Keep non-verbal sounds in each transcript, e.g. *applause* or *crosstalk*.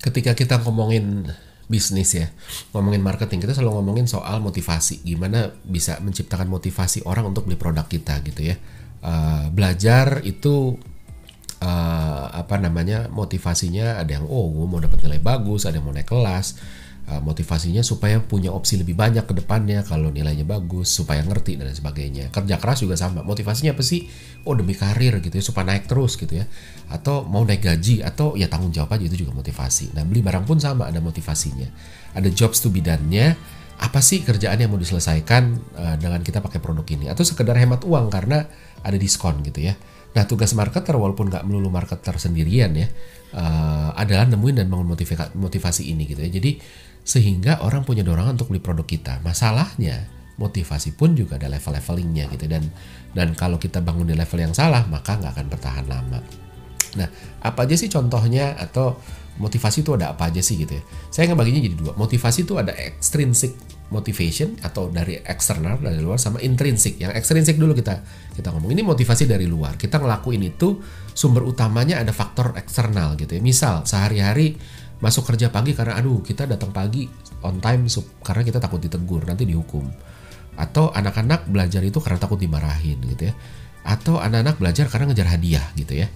ketika kita ngomongin bisnis ya, ngomongin marketing, kita selalu ngomongin soal motivasi, gimana bisa menciptakan motivasi orang untuk beli produk kita gitu ya. Uh, belajar itu uh, apa namanya motivasinya ada yang oh gue mau dapat nilai bagus, ada yang mau naik kelas, motivasinya supaya punya opsi lebih banyak ke depannya kalau nilainya bagus supaya ngerti dan sebagainya. Kerja keras juga sama. Motivasinya apa sih? Oh demi karir gitu ya supaya naik terus gitu ya. Atau mau naik gaji atau ya tanggung jawab aja itu juga motivasi. Nah beli barang pun sama ada motivasinya. Ada jobs to be done-nya. Apa sih kerjaan yang mau diselesaikan uh, dengan kita pakai produk ini? Atau sekedar hemat uang karena ada diskon gitu ya Nah tugas marketer walaupun nggak melulu marketer sendirian ya uh, adalah nemuin dan bangun motivasi, ini gitu ya. Jadi sehingga orang punya dorongan untuk beli produk kita. Masalahnya motivasi pun juga ada level-levelingnya gitu dan dan kalau kita bangun di level yang salah maka nggak akan bertahan lama. Nah apa aja sih contohnya atau motivasi itu ada apa aja sih gitu ya? Saya ngebaginya jadi dua. Motivasi itu ada extrinsic motivation atau dari eksternal dari luar sama intrinsik. Yang ekstrinsik dulu kita kita ngomong ini motivasi dari luar. Kita ngelakuin itu sumber utamanya ada faktor eksternal gitu ya. Misal sehari-hari masuk kerja pagi karena aduh kita datang pagi on time karena kita takut ditegur nanti dihukum atau anak-anak belajar itu karena takut dimarahin gitu ya atau anak-anak belajar karena ngejar hadiah gitu ya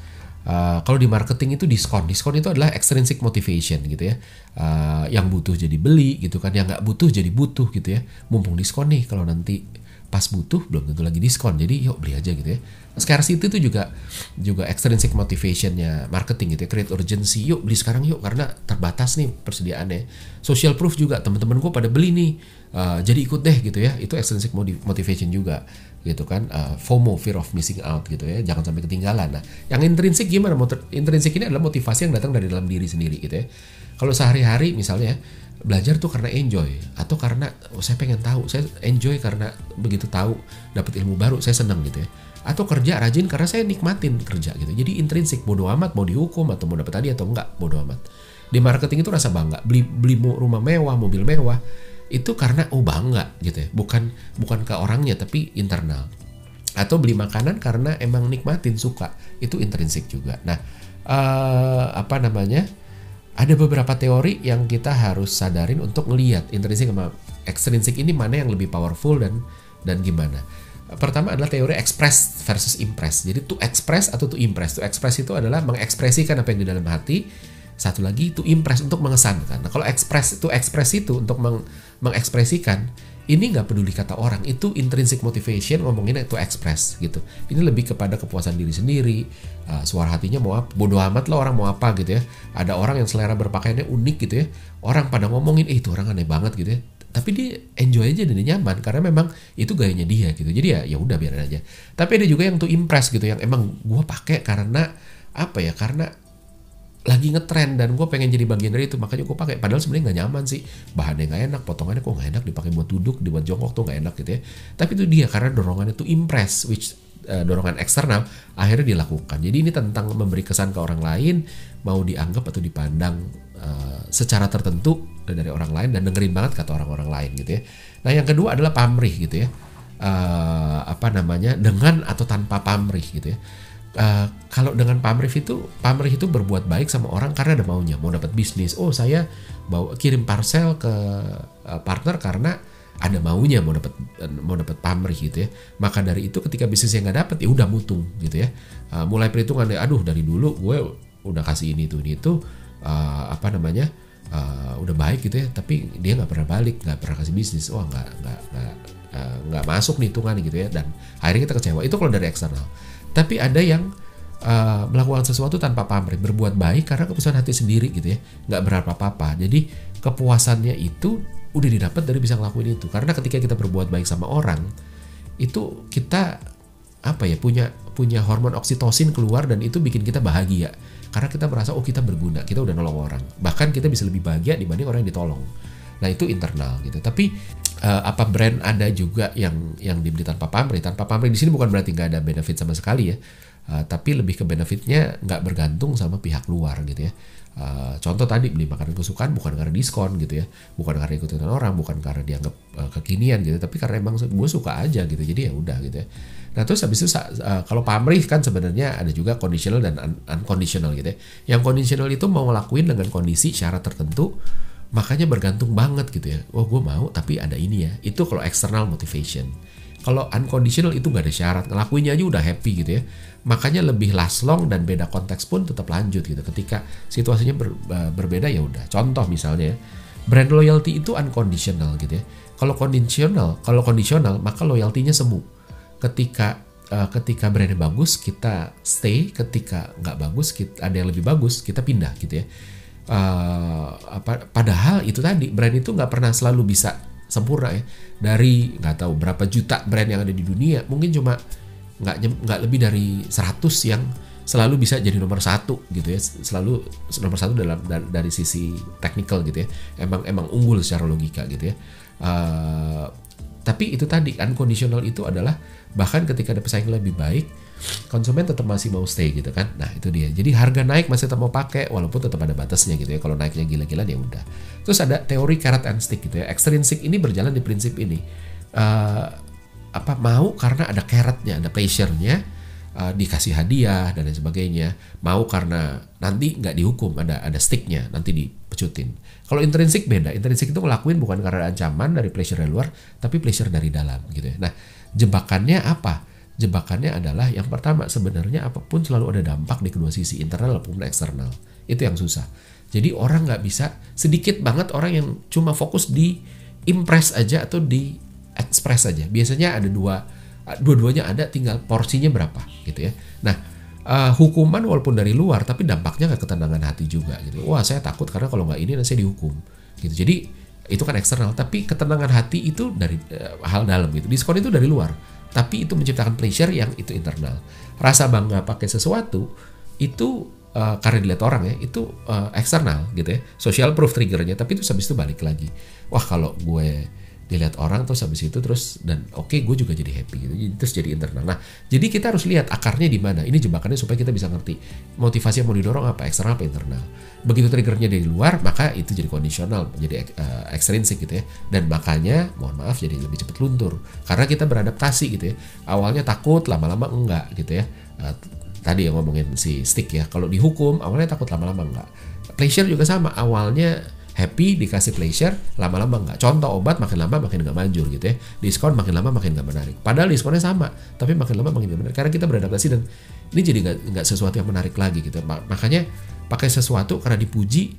Uh, kalau di marketing itu diskon, diskon itu adalah extrinsic motivation gitu ya. Uh, yang butuh jadi beli gitu kan, yang nggak butuh jadi butuh gitu ya. Mumpung diskon nih, kalau nanti pas butuh belum tentu lagi diskon, jadi yuk beli aja gitu ya. Scarcity itu juga juga extrinsic motivationnya marketing gitu ya, create urgency, yuk beli sekarang yuk karena terbatas nih persediaannya. Social proof juga teman-teman gue pada beli nih, uh, jadi ikut deh gitu ya, itu extrinsic motivation juga gitu kan, uh, FOMO fear of missing out gitu ya, jangan sampai ketinggalan. Nah, yang intrinsik gimana? Intrinsik ini adalah motivasi yang datang dari dalam diri sendiri gitu ya. Kalau sehari-hari misalnya belajar tuh karena enjoy atau karena oh, saya pengen tahu, saya enjoy karena begitu tahu dapat ilmu baru saya senang gitu ya atau kerja rajin karena saya nikmatin kerja gitu. Jadi intrinsik bodoh amat mau dihukum atau mau dapat tadi atau enggak bodoh amat. Di marketing itu rasa bangga, beli beli rumah mewah, mobil mewah itu karena oh bangga gitu ya. Bukan bukan ke orangnya tapi internal. Atau beli makanan karena emang nikmatin suka, itu intrinsik juga. Nah, uh, apa namanya? Ada beberapa teori yang kita harus sadarin untuk ngelihat intrinsik sama ekstrinsik ini mana yang lebih powerful dan dan gimana pertama adalah teori express versus impress. Jadi to express atau to impress. To express itu adalah mengekspresikan apa yang di dalam hati. Satu lagi to impress untuk mengesankan. Nah kalau express itu express itu untuk meng, mengekspresikan ini nggak peduli kata orang. Itu intrinsic motivation ngomongin itu express gitu. Ini lebih kepada kepuasan diri sendiri. Uh, suara hatinya mau apa bodoh amat lah orang mau apa gitu ya. Ada orang yang selera berpakaiannya unik gitu ya. Orang pada ngomongin eh itu orang aneh banget gitu ya. Tapi dia enjoy aja dan dia nyaman karena memang itu gayanya dia gitu. Jadi ya ya udah biarin aja. Tapi ada juga yang tuh impress gitu yang emang gue pakai karena apa ya karena lagi ngetrend dan gue pengen jadi bagian dari itu makanya gue pakai padahal sebenarnya nggak nyaman sih bahannya nggak enak potongannya kok nggak enak dipakai buat duduk dibuat jongkok tuh nggak enak gitu ya tapi itu dia karena dorongannya tuh impress which uh, dorongan eksternal akhirnya dilakukan jadi ini tentang memberi kesan ke orang lain mau dianggap atau dipandang uh, secara tertentu dari orang lain dan dengerin banget kata orang-orang lain gitu ya. Nah yang kedua adalah pamrih gitu ya. Uh, apa namanya dengan atau tanpa pamrih gitu ya. Uh, kalau dengan pamrih itu pamrih itu berbuat baik sama orang karena ada maunya. Mau dapat bisnis. Oh saya bawa kirim parcel ke uh, partner karena ada maunya mau dapat mau dapat pamrih gitu ya. Maka dari itu ketika bisnisnya nggak dapat ya udah mutung gitu ya. Uh, mulai perhitungan aduh dari dulu gue udah kasih ini tuh ini itu uh, apa namanya uh, udah baik gitu ya. Tapi dia nggak pernah balik nggak pernah kasih bisnis. Wah nggak nggak nggak uh, masuk nih hitungan gitu ya. Dan akhirnya kita kecewa. Itu kalau dari eksternal tapi ada yang uh, melakukan sesuatu tanpa pamrih berbuat baik karena keputusan hati sendiri gitu ya nggak berapa apa jadi kepuasannya itu udah didapat dari bisa ngelakuin itu. Karena ketika kita berbuat baik sama orang itu kita apa ya punya punya hormon oksitosin keluar dan itu bikin kita bahagia. Karena kita merasa oh kita berguna kita udah nolong orang. Bahkan kita bisa lebih bahagia dibanding orang yang ditolong. Nah itu internal gitu. Tapi uh, apa brand ada juga yang yang dibeli tanpa pamrih tanpa pamrih di sini bukan berarti nggak ada benefit sama sekali ya Uh, tapi lebih ke benefitnya nggak bergantung sama pihak luar gitu ya. Uh, contoh tadi beli makanan kesukaan bukan karena diskon gitu ya, bukan karena ikutin orang, bukan karena dianggap uh, kekinian gitu, tapi karena emang gue suka aja gitu, jadi ya udah gitu ya. Nah terus habis itu uh, kalau pamrih kan sebenarnya ada juga conditional dan un unconditional gitu ya. Yang conditional itu mau ngelakuin dengan kondisi syarat tertentu, makanya bergantung banget gitu ya. Oh gue mau tapi ada ini ya. Itu kalau external motivation. Kalau unconditional itu gak ada syarat, ngelakuinnya aja udah happy gitu ya. Makanya lebih last long dan beda konteks pun tetap lanjut gitu. Ketika situasinya ber, berbeda ya udah. Contoh misalnya, brand loyalty itu unconditional gitu ya. Kalau conditional, kalau kondisional maka loyaltinya semu. Ketika uh, ketika brandnya bagus kita stay, ketika nggak bagus kita ada yang lebih bagus kita pindah gitu ya. Uh, apa, padahal itu tadi brand itu nggak pernah selalu bisa sempurna ya. Dari nggak tahu berapa juta brand yang ada di dunia mungkin cuma nggak nggak lebih dari 100 yang selalu bisa jadi nomor satu gitu ya. Selalu nomor satu dalam dari sisi teknikal gitu ya. Emang emang unggul secara logika gitu ya. Uh, tapi itu tadi unconditional itu adalah bahkan ketika ada pesaing lebih baik konsumen tetap masih mau stay gitu kan. Nah itu dia. Jadi harga naik masih tetap mau pakai walaupun tetap ada batasnya gitu ya. Kalau naiknya gila-gilaan ya udah. Terus ada teori carrot and stick gitu ya. Extrinsic ini berjalan di prinsip ini. Uh, apa mau karena ada carrotnya ada pleasure-nya uh, dikasih hadiah dan lain sebagainya. Mau karena nanti nggak dihukum ada ada sticknya nanti dipecutin. Kalau intrinsik beda. Intrinsik itu ngelakuin bukan karena ancaman dari pleasure dari luar tapi pleasure dari dalam gitu ya. Nah jebakannya apa jebakannya adalah yang pertama sebenarnya apa pun selalu ada dampak di kedua sisi internal maupun eksternal. Itu yang susah. Jadi orang nggak bisa sedikit banget orang yang cuma fokus di impress aja atau di express aja. Biasanya ada dua dua-duanya ada tinggal porsinya berapa gitu ya. Nah uh, hukuman walaupun dari luar tapi dampaknya ke ketenangan hati juga gitu. Wah saya takut karena kalau nggak ini nanti saya dihukum gitu. Jadi itu kan eksternal tapi ketenangan hati itu dari uh, hal dalam gitu. Diskon itu dari luar tapi itu menciptakan pleasure yang itu internal. Rasa bangga pakai sesuatu itu uh, karena dilihat orang ya itu uh, eksternal gitu ya, social proof triggernya. Tapi itu habis itu balik lagi. Wah kalau gue dilihat orang terus habis itu terus dan oke okay, gue juga jadi happy gitu. Terus jadi internal. Nah jadi kita harus lihat akarnya di mana. Ini jebakannya supaya kita bisa ngerti motivasi yang mau didorong apa eksternal apa internal. Begitu triggernya dari luar maka itu jadi kondisional jadi uh, ekstrinsik gitu ya. Dan makanya mohon maaf jadi lebih cepat luntur. Karena kita beradaptasi gitu ya. Awalnya takut lama-lama enggak gitu ya. Uh, tadi yang ngomongin si stick ya. Kalau dihukum awalnya takut lama-lama enggak. Pleasure juga sama. Awalnya happy dikasih pleasure lama-lama nggak. Contoh obat makin lama makin nggak manjur gitu ya. Diskon makin lama makin nggak menarik. Padahal diskonnya sama tapi makin lama makin nggak menarik. Karena kita beradaptasi dan ini jadi nggak sesuatu yang menarik lagi gitu. Makanya pakai sesuatu karena dipuji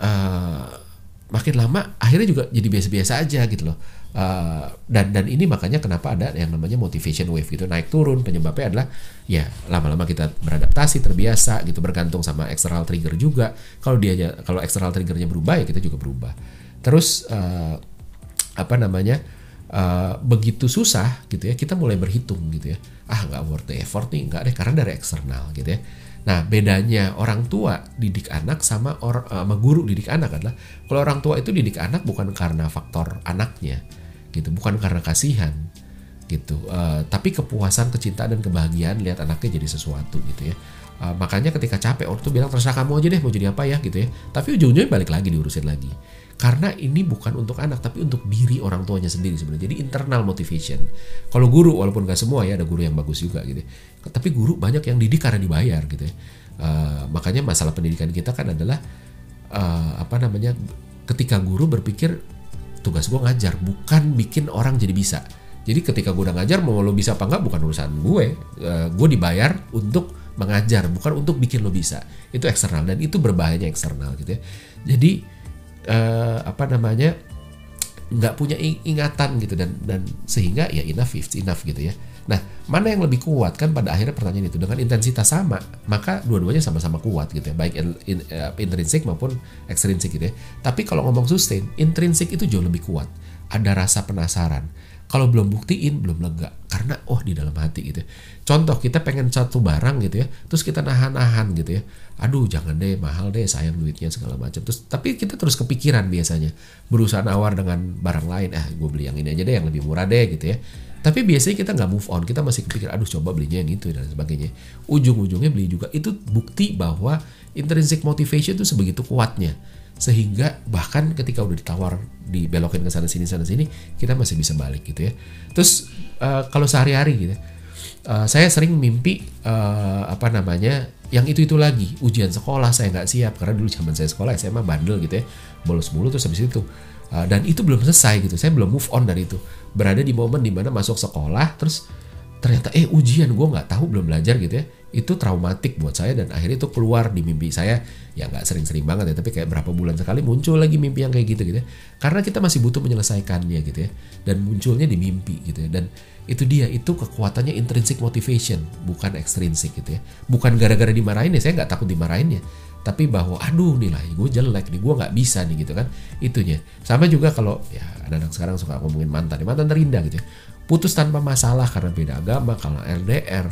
uh, makin lama akhirnya juga jadi biasa-biasa aja gitu loh. Uh, dan dan ini makanya kenapa ada yang namanya motivation wave gitu naik turun. Penyebabnya adalah ya lama-lama kita beradaptasi terbiasa gitu bergantung sama external trigger juga. Kalau dia kalau external triggernya berubah ya kita juga berubah. Terus uh, apa namanya uh, begitu susah gitu ya kita mulai berhitung gitu ya. Ah nggak worth the effort nih nggak deh karena dari eksternal gitu ya Nah, bedanya orang tua didik anak sama orang sama guru didik anak adalah kalau orang tua itu didik anak bukan karena faktor anaknya, gitu. Bukan karena kasihan gitu. Uh, tapi kepuasan kecintaan dan kebahagiaan lihat anaknya jadi sesuatu gitu ya. Uh, makanya ketika capek orang tuh bilang terserah kamu aja deh mau jadi apa ya gitu ya. Tapi ujung-ujungnya balik lagi diurusin lagi karena ini bukan untuk anak tapi untuk diri orang tuanya sendiri sebenarnya. Jadi internal motivation. Kalau guru walaupun gak semua ya ada guru yang bagus juga gitu ya. tapi guru banyak yang didik karena dibayar gitu ya. Uh, makanya masalah pendidikan kita kan adalah uh, apa namanya ketika guru berpikir tugas gue ngajar bukan bikin orang jadi bisa. Jadi ketika gue udah ngajar mau lo bisa apa enggak bukan urusan gue. Uh, gue dibayar untuk mengajar bukan untuk bikin lo bisa. Itu eksternal dan itu berbahayanya eksternal gitu ya. Jadi uh, apa namanya nggak punya ingatan gitu dan dan sehingga ya enough enough gitu ya Nah, mana yang lebih kuat kan pada akhirnya pertanyaan itu dengan intensitas sama, maka dua-duanya sama-sama kuat gitu ya, baik in, in, uh, intrinsik maupun ekstrinsik gitu ya. Tapi kalau ngomong sustain, intrinsik itu jauh lebih kuat. Ada rasa penasaran. Kalau belum buktiin belum lega karena oh di dalam hati gitu. Ya. Contoh kita pengen satu barang gitu ya, terus kita nahan-nahan gitu ya. Aduh jangan deh mahal deh sayang duitnya segala macam. Terus tapi kita terus kepikiran biasanya berusaha nawar dengan barang lain. Ah gue beli yang ini aja deh yang lebih murah deh gitu ya Tapi biasanya kita nggak move on, kita masih kepikir, aduh coba belinya yang itu dan sebagainya. Ujung-ujungnya beli juga. Itu bukti bahwa intrinsic motivation itu sebegitu kuatnya sehingga bahkan ketika udah ditawar dibelokin ke sana sini sana sini kita masih bisa balik gitu ya. Terus uh, kalau sehari-hari gitu uh, saya sering mimpi uh, apa namanya yang itu itu lagi ujian sekolah saya nggak siap. Karena dulu zaman saya sekolah SMA bandel gitu ya bolos mulu terus habis itu. Uh, dan itu belum selesai gitu saya belum move on dari itu. Berada di momen di mana masuk sekolah terus ternyata eh ujian gue nggak tahu belum belajar gitu ya. Itu traumatik buat saya dan akhirnya itu keluar di mimpi saya. Ya nggak sering-sering banget ya tapi kayak berapa bulan sekali muncul lagi mimpi yang kayak gitu gitu ya. Karena kita masih butuh menyelesaikannya gitu ya. Dan munculnya di mimpi gitu ya. Dan itu dia itu kekuatannya intrinsic motivation bukan extrinsic gitu ya. Bukan gara-gara dimarahin ya saya nggak takut dimarahin ya tapi bahwa aduh nilai gue jelek nih gue nggak bisa nih gitu kan. Itunya. Sama juga kalau ya anak-anak sekarang suka ngomongin mantan. Mantan terindah gitu ya putus tanpa masalah karena beda agama kalau LDR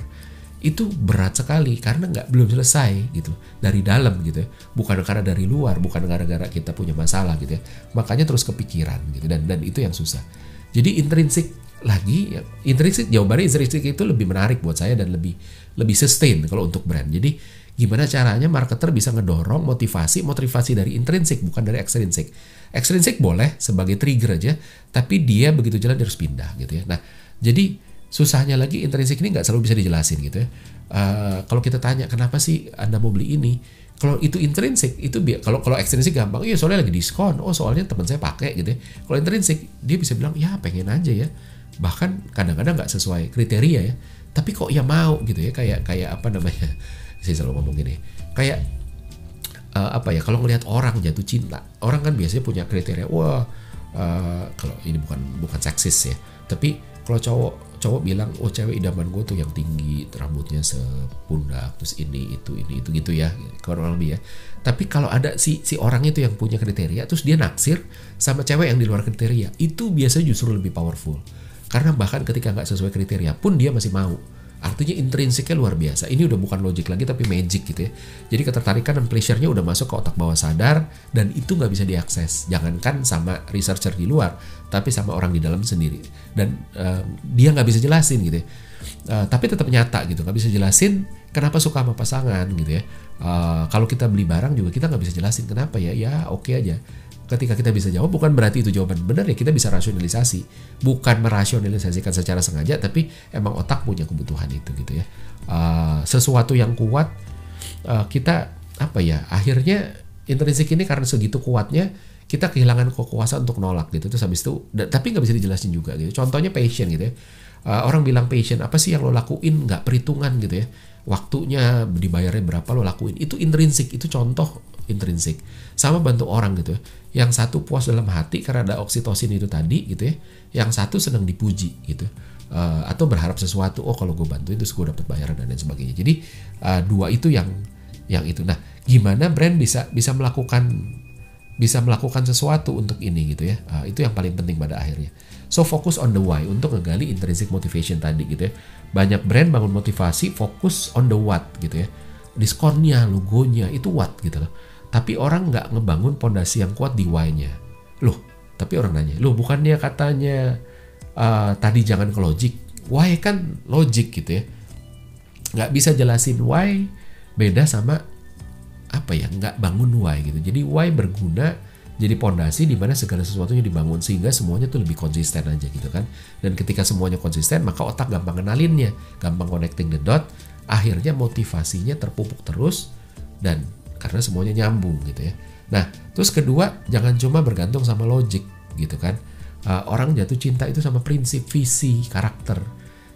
itu berat sekali karena nggak belum selesai gitu dari dalam gitu ya. Bukan karena dari luar bukan gara-gara kita punya masalah gitu ya. Makanya terus kepikiran gitu dan dan itu yang susah. Jadi intrinsik lagi ya, intrinsik jawabannya intrinsik itu lebih menarik buat saya dan lebih lebih sustain kalau untuk brand. Jadi gimana caranya marketer bisa ngedorong motivasi motivasi dari intrinsik bukan dari ekstrinsik Extrinsic boleh sebagai trigger aja, tapi dia begitu jalan dia harus pindah gitu ya. Nah, jadi susahnya lagi intrinsik ini nggak selalu bisa dijelasin gitu ya. Uh, kalau kita tanya kenapa sih anda mau beli ini, kalau itu intrinsik itu kalau kalau ekstrinsik gampang, iya soalnya lagi diskon, oh soalnya teman saya pakai gitu ya. Kalau intrinsik dia bisa bilang ya pengen aja ya, bahkan kadang-kadang nggak sesuai kriteria ya, tapi kok ya mau gitu ya kayak kayak apa namanya, *laughs* saya selalu ngomong gini, kayak uh, apa ya kalau ngelihat orang jatuh cinta orang kan biasanya punya kriteria wah uh, kalau ini bukan bukan seksis ya tapi kalau cowok cowok bilang oh cewek idaman gue tuh yang tinggi rambutnya sepundak terus ini itu ini itu gitu ya kalau lebih ya. Tapi kalau ada si si orang itu yang punya kriteria terus dia naksir sama cewek yang di luar kriteria itu biasanya justru lebih powerful. Karena bahkan ketika nggak sesuai kriteria pun dia masih mau Artinya intrinsiknya luar biasa. Ini udah bukan logik lagi tapi magic gitu ya. Jadi ketertarikan dan pleasure-nya udah masuk ke otak bawah sadar dan itu nggak bisa diakses. Jangankan sama researcher di luar, tapi sama orang di dalam sendiri. Dan uh, dia nggak bisa jelasin gitu ya. Uh, tapi tetap nyata gitu, nggak bisa jelasin kenapa suka sama pasangan gitu ya. Uh, kalau kita beli barang juga kita nggak bisa jelasin kenapa ya. Ya oke okay aja ketika kita bisa jawab bukan berarti itu jawaban benar ya kita bisa rasionalisasi. Bukan merasionalisasikan secara sengaja tapi emang otak punya kebutuhan itu gitu ya. Uh, sesuatu yang kuat uh, kita apa ya akhirnya intrinsik ini karena segitu kuatnya kita kehilangan kekuasaan untuk nolak gitu. Terus habis itu tapi nggak bisa dijelasin juga gitu. Contohnya passion gitu ya. Uh, orang bilang passion apa sih yang lo lakuin? Nggak perhitungan gitu ya. Waktunya dibayarnya berapa lo lakuin? Itu intrinsik itu contoh intrinsik. Sama bantu orang gitu ya yang satu puas dalam hati karena ada oksitosin itu tadi gitu ya. Yang satu sedang dipuji gitu. Uh, atau berharap sesuatu oh kalau gue bantuin terus gue dapat bayaran dan lain sebagainya. Jadi uh, dua itu yang yang itu. Nah gimana brand bisa bisa melakukan bisa melakukan sesuatu untuk ini gitu ya? Uh, itu yang paling penting pada akhirnya. So fokus on the why untuk ngegali intrinsic motivation tadi gitu ya. Banyak brand bangun motivasi fokus on the what gitu ya. Diskonnya logonya itu what gitu loh tapi orang nggak ngebangun pondasi yang kuat di why-nya. Loh, tapi orang nanya, loh bukannya katanya uh, tadi jangan ke logic. Why kan logic gitu ya. Nggak bisa jelasin why beda sama apa ya, nggak bangun why gitu. Jadi why berguna jadi pondasi di mana segala sesuatunya dibangun sehingga semuanya tuh lebih konsisten aja gitu kan. Dan ketika semuanya konsisten maka otak gampang kenalinnya, gampang connecting the dot, akhirnya motivasinya terpupuk terus dan karena semuanya nyambung gitu ya. Nah, terus kedua jangan cuma bergantung sama logik gitu kan. Uh, orang jatuh cinta itu sama prinsip, visi, karakter.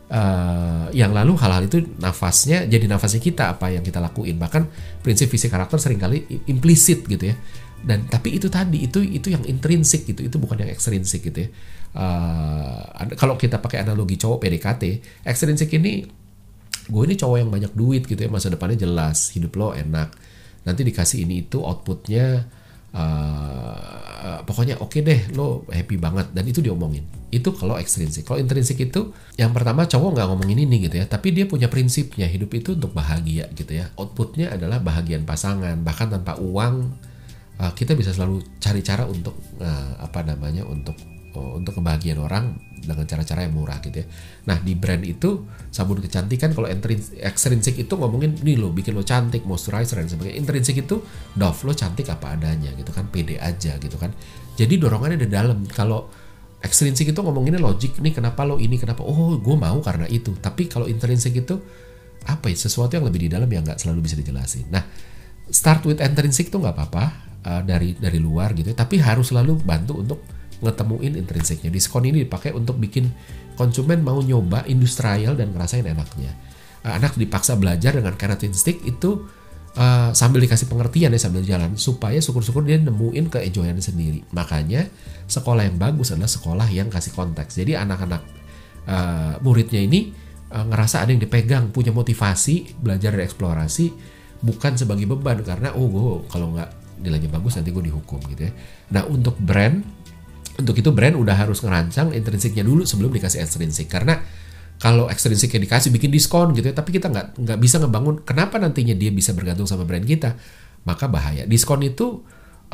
Uh, yang lalu hal-hal itu nafasnya jadi nafasnya kita apa yang kita lakuin bahkan prinsip visi karakter sering kali implisit gitu ya dan tapi itu tadi itu itu yang intrinsik gitu itu bukan yang ekstrinsik gitu ya uh, kalau kita pakai analogi cowok PDKT ekstrinsik ini gue ini cowok yang banyak duit gitu ya masa depannya jelas hidup lo enak nanti dikasih ini itu outputnya uh, pokoknya oke okay deh lo happy banget. Dan itu diomongin. Itu kalau ekstrinsik. Kalau intrinsik itu yang pertama cowok nggak ngomongin ini gitu ya. Tapi dia punya prinsipnya. Hidup itu untuk bahagia gitu ya. Outputnya adalah bahagian pasangan. Bahkan tanpa uang uh, kita bisa selalu cari cara untuk uh, apa namanya untuk untuk kebahagiaan orang dengan cara-cara yang murah gitu ya. Nah di brand itu sabun kecantikan kalau extrinsic itu ngomongin nih lo bikin lo cantik, moisturizer dan sebagainya. Intrinsic itu Dove lo cantik apa adanya gitu kan, pede aja gitu kan. Jadi dorongannya di dalam. Kalau extrinsic itu ngomonginnya logik nih kenapa lo ini kenapa oh gue mau karena itu. Tapi kalau intrinsic itu apa ya sesuatu yang lebih di dalam yang nggak selalu bisa dijelasin. Nah start with intrinsic tuh nggak apa-apa uh, dari dari luar gitu, ya. tapi harus selalu bantu untuk ngetemuin intrinsiknya. Diskon ini dipakai untuk bikin konsumen mau nyoba industrial dan ngerasain enaknya. Uh, anak dipaksa belajar dengan keratin stick itu uh, sambil dikasih pengertian ya sambil jalan supaya syukur-syukur dia nemuin keenjoyannya sendiri. Makanya sekolah yang bagus adalah sekolah yang kasih konteks. Jadi anak-anak uh, muridnya ini uh, ngerasa ada yang dipegang, punya motivasi belajar dan eksplorasi bukan sebagai beban karena oh gue kalau nggak nilainya bagus nanti gue dihukum gitu ya. Nah untuk brand untuk itu brand udah harus ngerancang intrinsiknya dulu sebelum dikasih ekstrinsik. Karena kalau ekstrinsiknya dikasih bikin diskon gitu ya tapi kita nggak nggak bisa ngebangun kenapa nantinya dia bisa bergantung sama brand kita? Maka bahaya. Diskon itu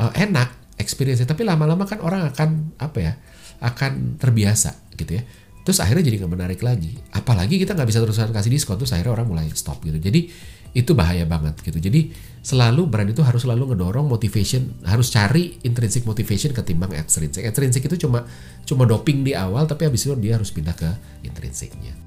uh, enak experience tapi lama-lama kan orang akan apa ya akan terbiasa gitu ya. Terus akhirnya jadi nggak menarik lagi. Apalagi kita nggak bisa terusan kasih diskon terus akhirnya orang mulai stop gitu. Jadi itu bahaya banget gitu. Jadi selalu brand itu harus selalu ngedorong motivation, harus cari intrinsic motivation ketimbang extrinsic. Extrinsic itu cuma cuma doping di awal, tapi habis itu dia harus pindah ke intrinsiknya.